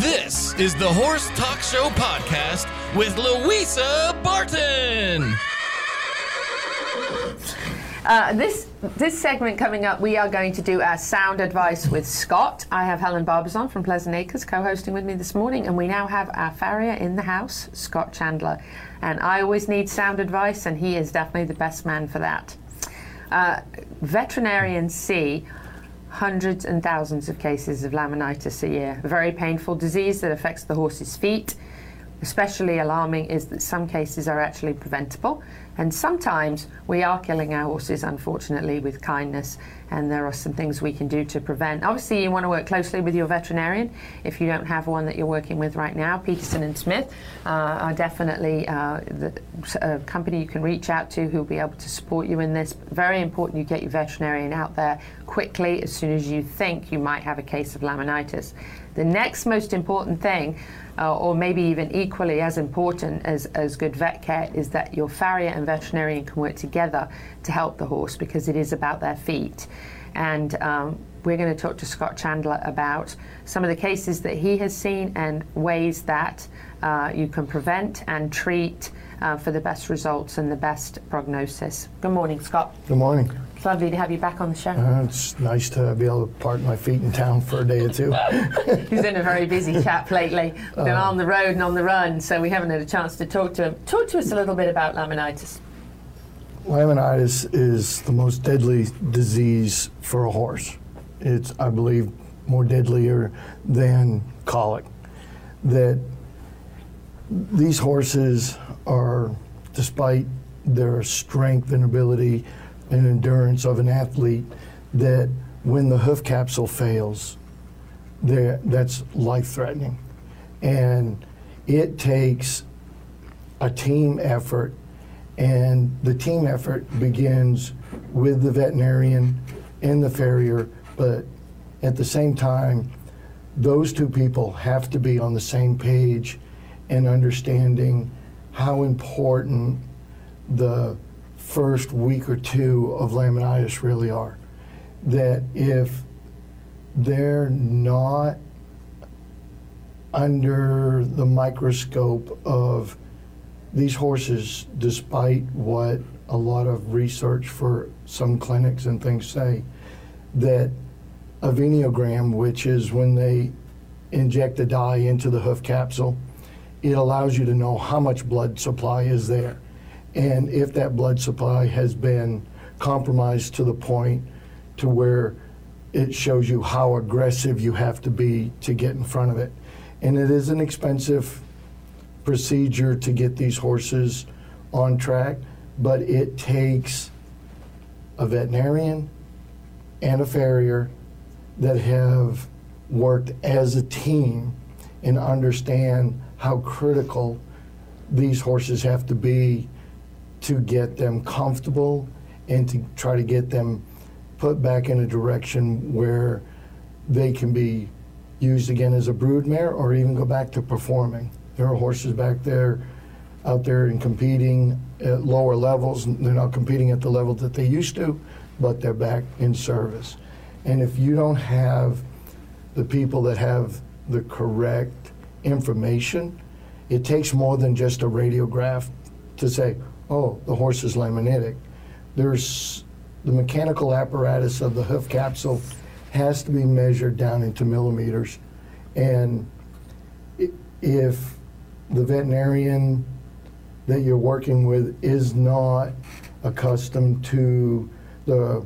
This is the Horse Talk Show podcast with Louisa Barton. Uh, this this segment coming up, we are going to do our sound advice with Scott. I have Helen Barbizon from Pleasant Acres co-hosting with me this morning, and we now have our farrier in the house, Scott Chandler. And I always need sound advice, and he is definitely the best man for that. Uh, veterinarians see hundreds and thousands of cases of laminitis a year, a very painful disease that affects the horse's feet. Especially alarming is that some cases are actually preventable, and sometimes we are killing our horses, unfortunately, with kindness, and there are some things we can do to prevent. Obviously, you want to work closely with your veterinarian. If you don't have one that you're working with right now, Peterson and Smith uh, are definitely uh, the a company you can reach out to who'll be able to support you in this. Very important you get your veterinarian out there quickly as soon as you think you might have a case of laminitis. The next most important thing uh, or maybe even equally as important as, as good vet care, is that your farrier and veterinarian can work together to help the horse because it is about their feet. And um, we're going to talk to Scott Chandler about some of the cases that he has seen and ways that uh, you can prevent and treat uh, for the best results and the best prognosis. Good morning, Scott. Good morning. It's lovely to have you back on the show. Uh, it's nice to be able to park my feet in town for a day or two. He's been a very busy chap lately. Been on the road and on the run, so we haven't had a chance to talk to him. Talk to us a little bit about laminitis. Laminitis is the most deadly disease for a horse. It's, I believe, more deadlier than colic. That these horses are, despite their strength and ability and endurance of an athlete, that when the hoof capsule fails, that's life threatening. And it takes a team effort, and the team effort begins with the veterinarian and the farrier, but at the same time, those two people have to be on the same page and understanding how important the first week or two of laminitis really are. That if they're not under the microscope of these horses, despite what a lot of research for some clinics and things say, that a venogram, which is when they inject the dye into the hoof capsule, it allows you to know how much blood supply is there. And if that blood supply has been compromised to the point to where it shows you how aggressive you have to be to get in front of it. And it is an expensive procedure to get these horses on track, but it takes a veterinarian and a farrier that have worked as a team and understand how critical these horses have to be to get them comfortable and to try to get them put back in a direction where they can be used again as a broodmare or even go back to performing. There are horses back there out there and competing at lower levels. They're not competing at the level that they used to, but they're back in service. And if you don't have the people that have the correct information, it takes more than just a radiograph to say, oh, the horse is laminitic. There's the mechanical apparatus of the hoof capsule has to be measured down into millimeters. And if the veterinarian that you're working with is not accustomed to the,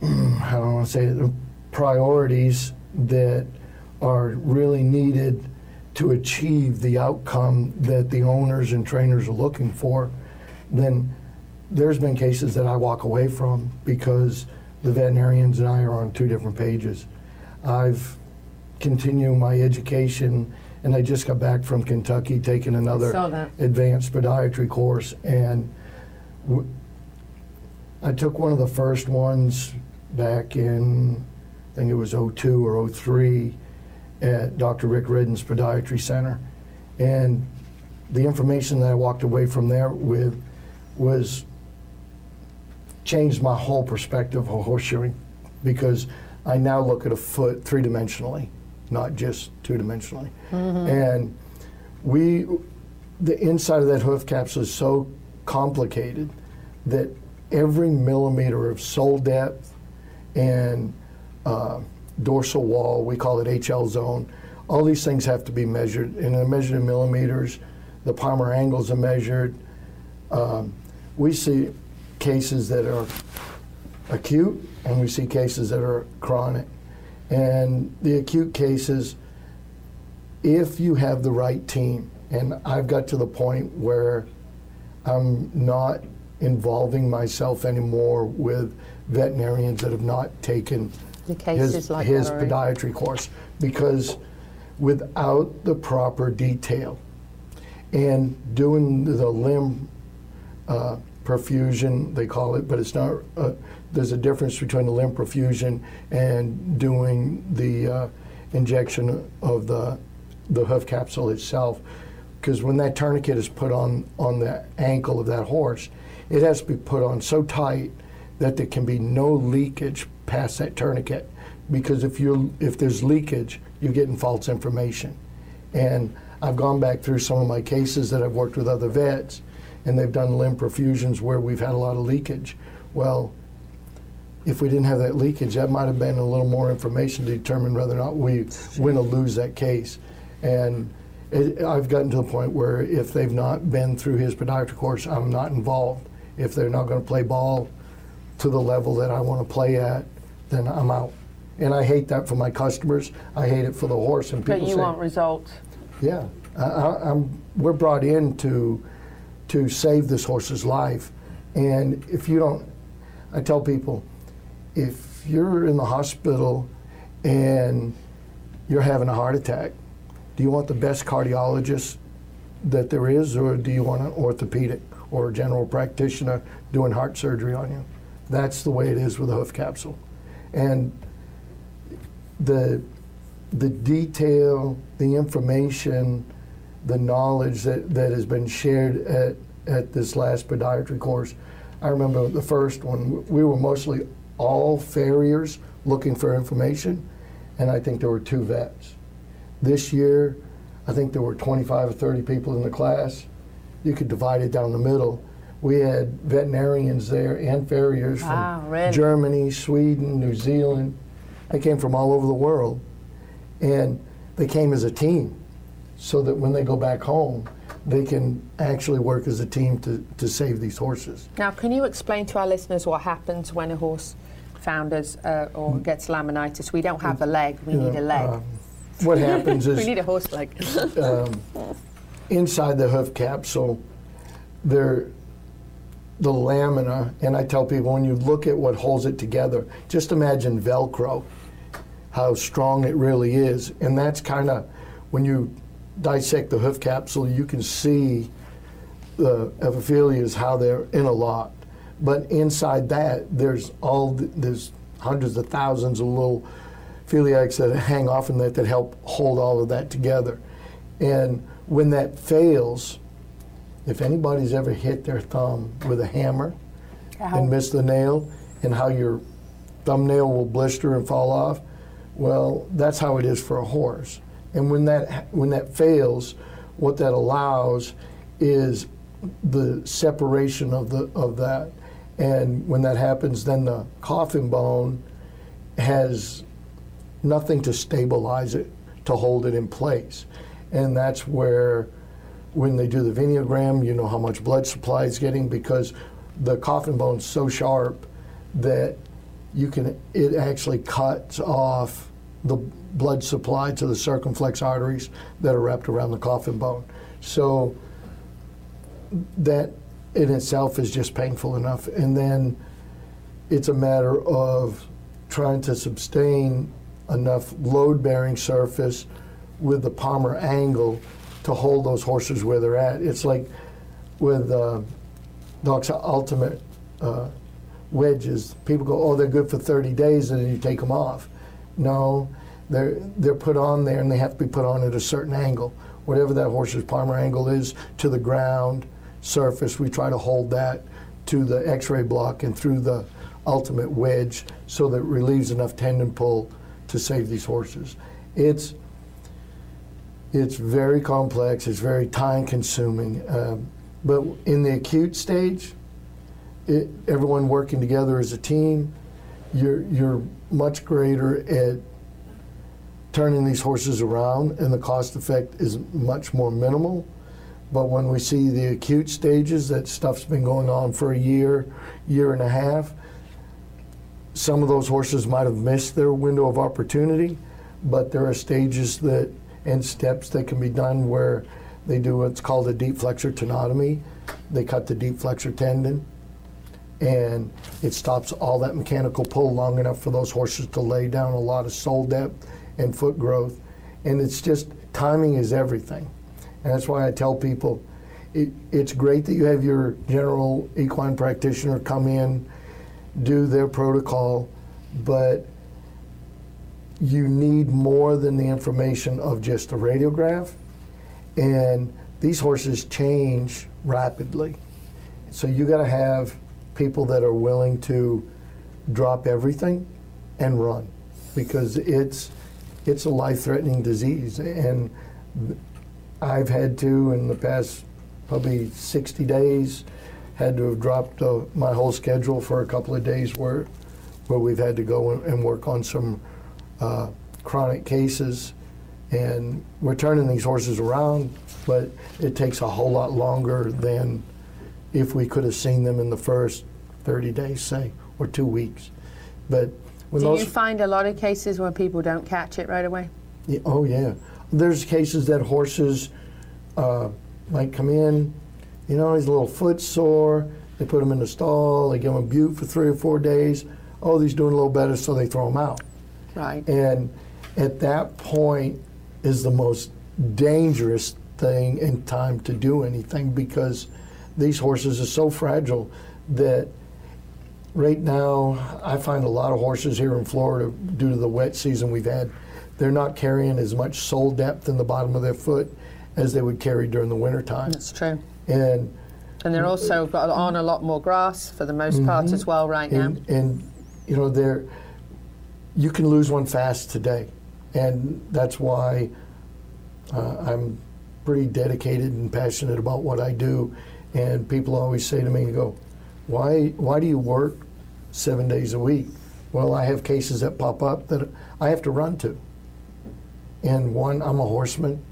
how do I want to say it, the priorities that are really needed to achieve the outcome that the owners and trainers are looking for, then there's been cases that I walk away from because the veterinarians and I are on two different pages. I've continued my education, and I just got back from Kentucky taking another advanced podiatry course, and w- I took one of the first ones back in, I think it was 02 or 03 at Dr. Ric Redden's Podiatry Center. And the information that I walked away from there with was changed my whole perspective of horseshoeing because I now look at a foot three dimensionally, not just two dimensionally. And we, the inside of that hoof capsule is so complicated that every millimeter of sole depth and uh, dorsal wall, we call it HL zone, all these things have to be measured, and they're measured in millimeters. The palmar angles are measured. Um, we see cases that are acute, and we see cases that are chronic. And the acute cases, if you have the right team, and I've got to the point where I'm not involving myself anymore with veterinarians that have not taken The cases his, like his podiatry course because without the proper detail and doing the limb uh, perfusion, they call it, but it's not. Uh, there's a difference between the limb perfusion and doing the uh, injection of the the hoof capsule itself. Because when that tourniquet is put on on the ankle of that horse, it has to be put on so tight that there can be no leakage past that tourniquet. Because if you if there's leakage, you're getting false information. And I've gone back through some of my cases that I've worked with other vets, and they've done limb perfusions where we've had a lot of leakage. Well, if we didn't have that leakage, that might have been a little more information to determine whether or not we win or lose that case. And it, I've gotten to the point where if they've not been through his podiatry course, I'm not involved. If they're not going to play ball to the level that I want to play at, then I'm out. And I hate that for my customers. I hate it for the horse. And people But you say, want results. yeah, I, I'm, we're brought in to, to save this horse's life. And if you don't, I tell people, if you're in the hospital and you're having a heart attack, do you want the best cardiologist that there is, or do you want an orthopedic or a general practitioner doing heart surgery on you? That's the way it is with a hoof capsule. And the the detail, the information, the knowledge that, that has been shared at, at this last podiatry course. I remember the first one, we were mostly all farriers looking for information, and I think there were two vets. This year, I think there were 25 or 30 people in the class. You could divide it down the middle. We had veterinarians there and farriers Wow, from really? Germany, Sweden, New Zealand. They came from all over the world and they came as a team so that when they go back home they can actually work as a team to, to save these horses Now, can you explain to our listeners what happens when a horse founders uh, or gets laminitis? We don't have a leg, we Mm. You need know, a leg. um, what happens is. we need a horse leg. inside the hoof capsule there the lamina and i tell people when you look at what holds it together just imagine velcro how strong it really is. And that's kind of when you dissect the hoof capsule you can see the epiphelias how they're interlocked but inside that there's all th- there's hundreds of thousands of little phylliacs that hang off in that that help hold all of that together. And when that fails if anybody's ever hit their thumb with a hammer Ow. and missed the nail and how your thumbnail will blister and fall off well that's how it is for a horse. And when that when that fails what that allows is the separation of the of that. And when that happens then the coffin bone has nothing to stabilize it to hold it in place. And that's where when they do the venogram you know how much blood supply is getting because the coffin bone's so sharp that you can it actually cuts off the blood supply to the circumflex arteries that are wrapped around the coffin bone. So that in itself is just painful enough. And then it's a matter of trying to sustain enough load bearing surface with the palmar angle to hold those horses where they're at. It's like with uh, Doc's Ultimate uh, wedges. People go, oh, they're good for 30 days, and then you take them off. No, they're they're put on there, and they have to be put on at a certain angle. Whatever that horse's palmar angle is to the ground surface, we try to hold that to the X-ray block and through the ultimate wedge so that it relieves enough tendon pull to save these horses. It's it's very complex. It's very time consuming. Um, but in the acute stage, it, everyone working together as a team, you're you're much greater at turning these horses around, and the cost effect is much more minimal. But when we see the acute stages, that stuff's been going on for a year, year and a half. Some of those horses might have missed their window of opportunity, but there are stages that and steps that can be done where they do what's called a deep flexor tenotomy. They cut the deep flexor tendon, and it stops all that mechanical pull long enough for those horses to lay down a lot of sole depth and foot growth. And it's just timing is everything. And that's why I tell people it, it's great that you have your general equine practitioner come in, do their protocol, but you need more than the information of just a radiograph. And these horses change rapidly. So you got to have people that are willing to drop everything and run because it's it's a life-threatening disease and I've had to in the past probably 60 days had to have dropped uh, my whole schedule for a couple of days where where we've had to go and work on some uh, chronic cases and we're turning these horses around but it takes a whole lot longer than if we could have seen them in the first 30 days say or two weeks but when Do those, you find a lot of cases where people don't catch it right away? Yeah, oh yeah, there's cases that horses uh, might come in, you know, he's a little foot sore. They put him in the stall. They give him a bute for three or four days. Oh, he's doing a little better, so they throw him out. Right. And at that point is the most dangerous thing in time to do anything because these horses are so fragile that right now, I find a lot of horses here in Florida, due to the wet season we've had, they're not carrying as much sole depth in the bottom of their foot as they would carry during the winter time. That's true. And and they're also got on a lot more grass for the most mm-hmm. part as well right now. And you know, there you can lose one fast today, and that's why uh, I'm pretty dedicated and passionate about what I do. And people always say to me, "Go, why, why do you work seven days a week? Well, I have cases that pop up that I have to run to. And one, I'm a horseman.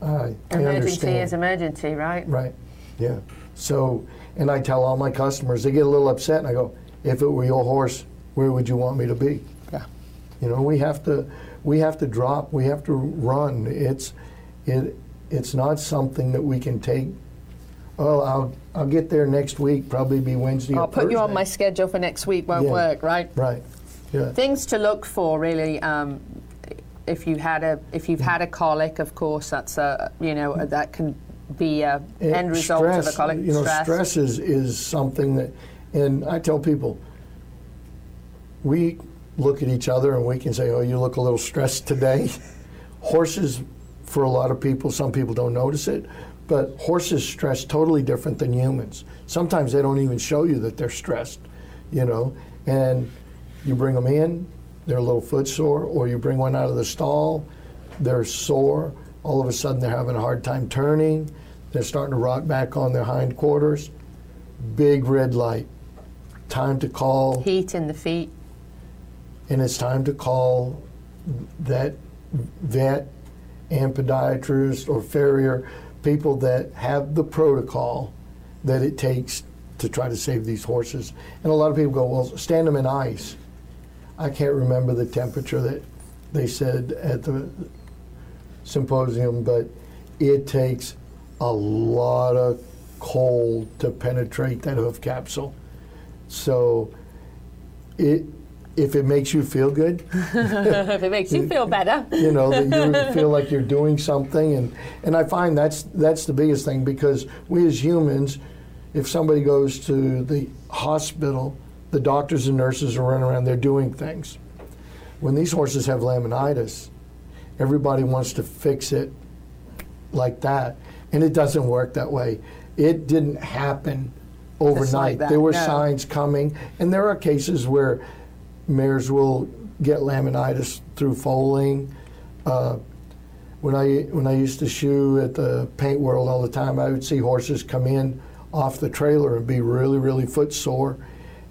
I, emergency is emergency, right? Right, yeah. So, and I tell all my customers, they get a little upset, and I go, if it were your horse, where would you want me to be? Yeah. You know, we have to, we have to drop, we have to run. It's, it, it's not something that we can take well, I'll I'll get there next week. Probably be Wednesday. I'll put Thursday. you on my schedule for next week. Won't yeah. work, right? Right. Yeah. Things to look for, really. Um, if you had a if you've had a colic, of course, that's a you know that can be a and end result stress, of a colic. You know, stress. stress is, is something that, and I tell people, we look at each other and we can say, "Oh, you look a little stressed today." Horses, for a lot of people, some people don't notice it, but horses stress totally different than humans. Sometimes they don't even show you that they're stressed, you know. And you bring them in, they're a little footsore, or you bring one out of the stall, they're sore. All of a sudden, they're having a hard time turning. They're starting to rock back on their hindquarters. Big red light. Time to call. Heat in the feet. And it's time to call that vet and podiatrist or farrier people that have the protocol that it takes to try to save these horses. And a lot of people go, well, stand them in ice. I can't remember the temperature that they said at the symposium, but it takes a lot of cold to penetrate that hoof capsule. So it if it makes you feel good. if it makes you feel better. you know, that you feel like you're doing something. And, and I find that's, that's the biggest thing because we as humans, if somebody goes to the hospital, the doctors and nurses are running around, they're doing things. When these horses have laminitis, everybody wants to fix it like that. And it doesn't work that way. It didn't happen overnight. that, there were no. signs coming, and there are cases where mares will get laminitis through foaling. Uh, when I when I used to shoe at the paint world all the time, I would see horses come in off the trailer and be really really foot sore,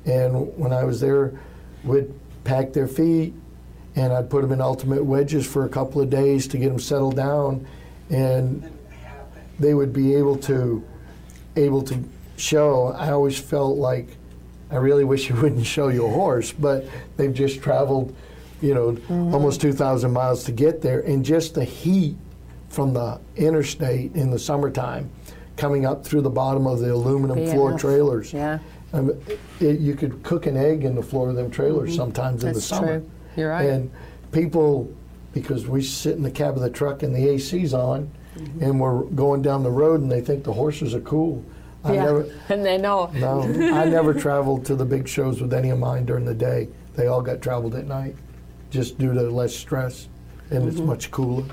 and when I was there, would pack their feet, and I'd put them in ultimate wedges for a couple of days to get them settled down, and they would be able to able to show. I always felt like I really wish you wouldn't show your horse, but they've just traveled, you know, almost 2,000 miles to get there, and just the heat from the interstate in the summertime coming up through the bottom of the aluminum Be floor enough. trailers. Yeah. Um, it, you could cook an egg in the floor of them trailers sometimes in the That's summer. true. You're right. And people, because we sit in the cab of the truck and the AC's on, Mm-hmm. and we're going down the road and they think the horses are cool. I yeah. never, and they know. no, I never traveled to the big shows with any of mine during the day. They all got traveled at night, just due to less stress, and Mm-hmm. it's much cooler.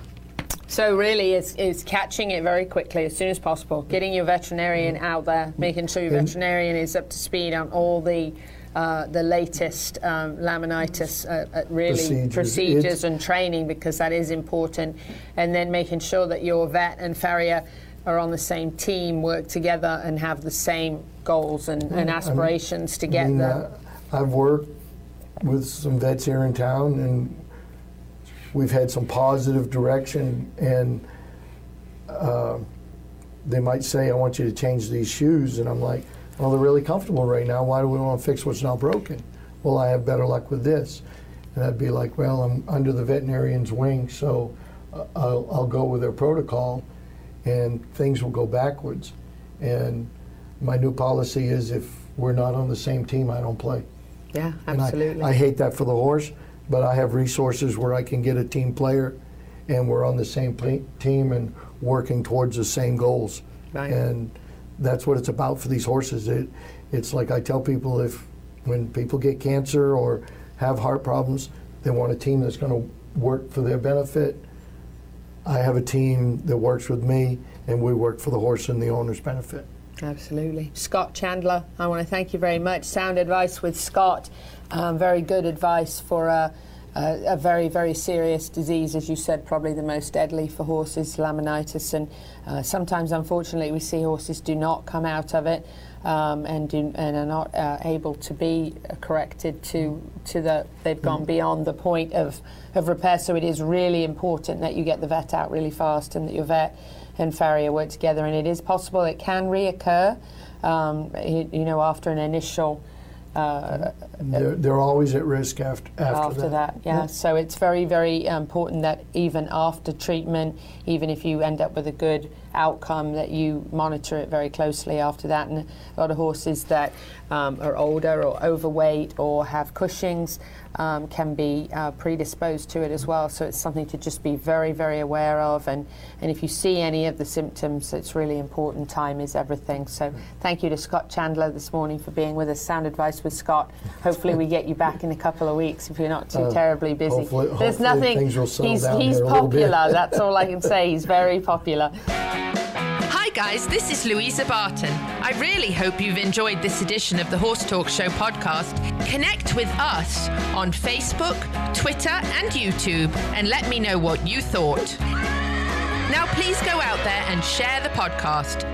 So really, it's, it's catching it very quickly as soon as possible, getting your veterinarian out there, making sure your veterinarian is up to speed on all the uh, the latest um, laminitis uh, uh, really Procedures. procedures, and training because that is important, and then making sure that your vet and farrier are on the same team, work together, and have the same goals and, and aspirations to I get mean, there. I've worked with some vets here in town, and we've had some positive direction. And uh, they might say, "I want you to change these shoes," and I'm like, "Well, they're really comfortable right now. Why do we want to fix what's not broken?" Well, I have better luck with this, and I'd be like, "Well, I'm under the veterinarian's wing, so uh, I'll, I'll go with their protocol, and things will go backwards." And my new policy is if we're not on the same team, I don't play. Yeah, And I- absolutely. I, hate that for the horse, but I have resources where I can get a team player and we're on the same team and working towards the same goals. Right. And that's what it's about for these horses. It, it's like I tell people if when people get cancer or have heart problems, they want a team that's going to work for their benefit. I have a team that works with me, and we work for the horse and the owner's benefit. Absolutely. Scott Chandler, I want to thank you very much. Sound advice with Scott. Um, very good advice for a, a, a very, very serious disease, as you said, probably the most deadly for horses, laminitis. And uh, sometimes, unfortunately, we see horses do not come out of it um, and, do, and are not uh, able to be corrected to, to the, they've gone beyond the point of, of repair. So it is really important that you get the vet out really fast and that your vet and farrier work together, and it is possible it can reoccur. Um, you know, after an initial. Uh, They're, they're always at risk after after, after that, yeah. So it's very, very important that even after treatment, even if you end up with a good outcome, that you monitor it very closely after that. And a lot of horses that um, are older or overweight or have Cushing's um, can be uh, predisposed to it as well. So it's something to just be very, very aware of. And, and if you see any of the symptoms, it's really important. Time is everything. So thank you to Scott Chandler this morning for being with us. Sound advice with Scott. Hopefully we get you back in a couple of weeks if you're not too Uh, terribly busy. hopefully- There's hopefully nothing. things will settle he's he's there a bit. popular. That's all I can say. He's very popular. Hi, guys, this is Louisa Barton. I really hope you've enjoyed this edition of the Horse Talk Show podcast. Connect with us on Facebook, Twitter, and YouTube and let me know what you thought. Now, please go out there and share the podcast.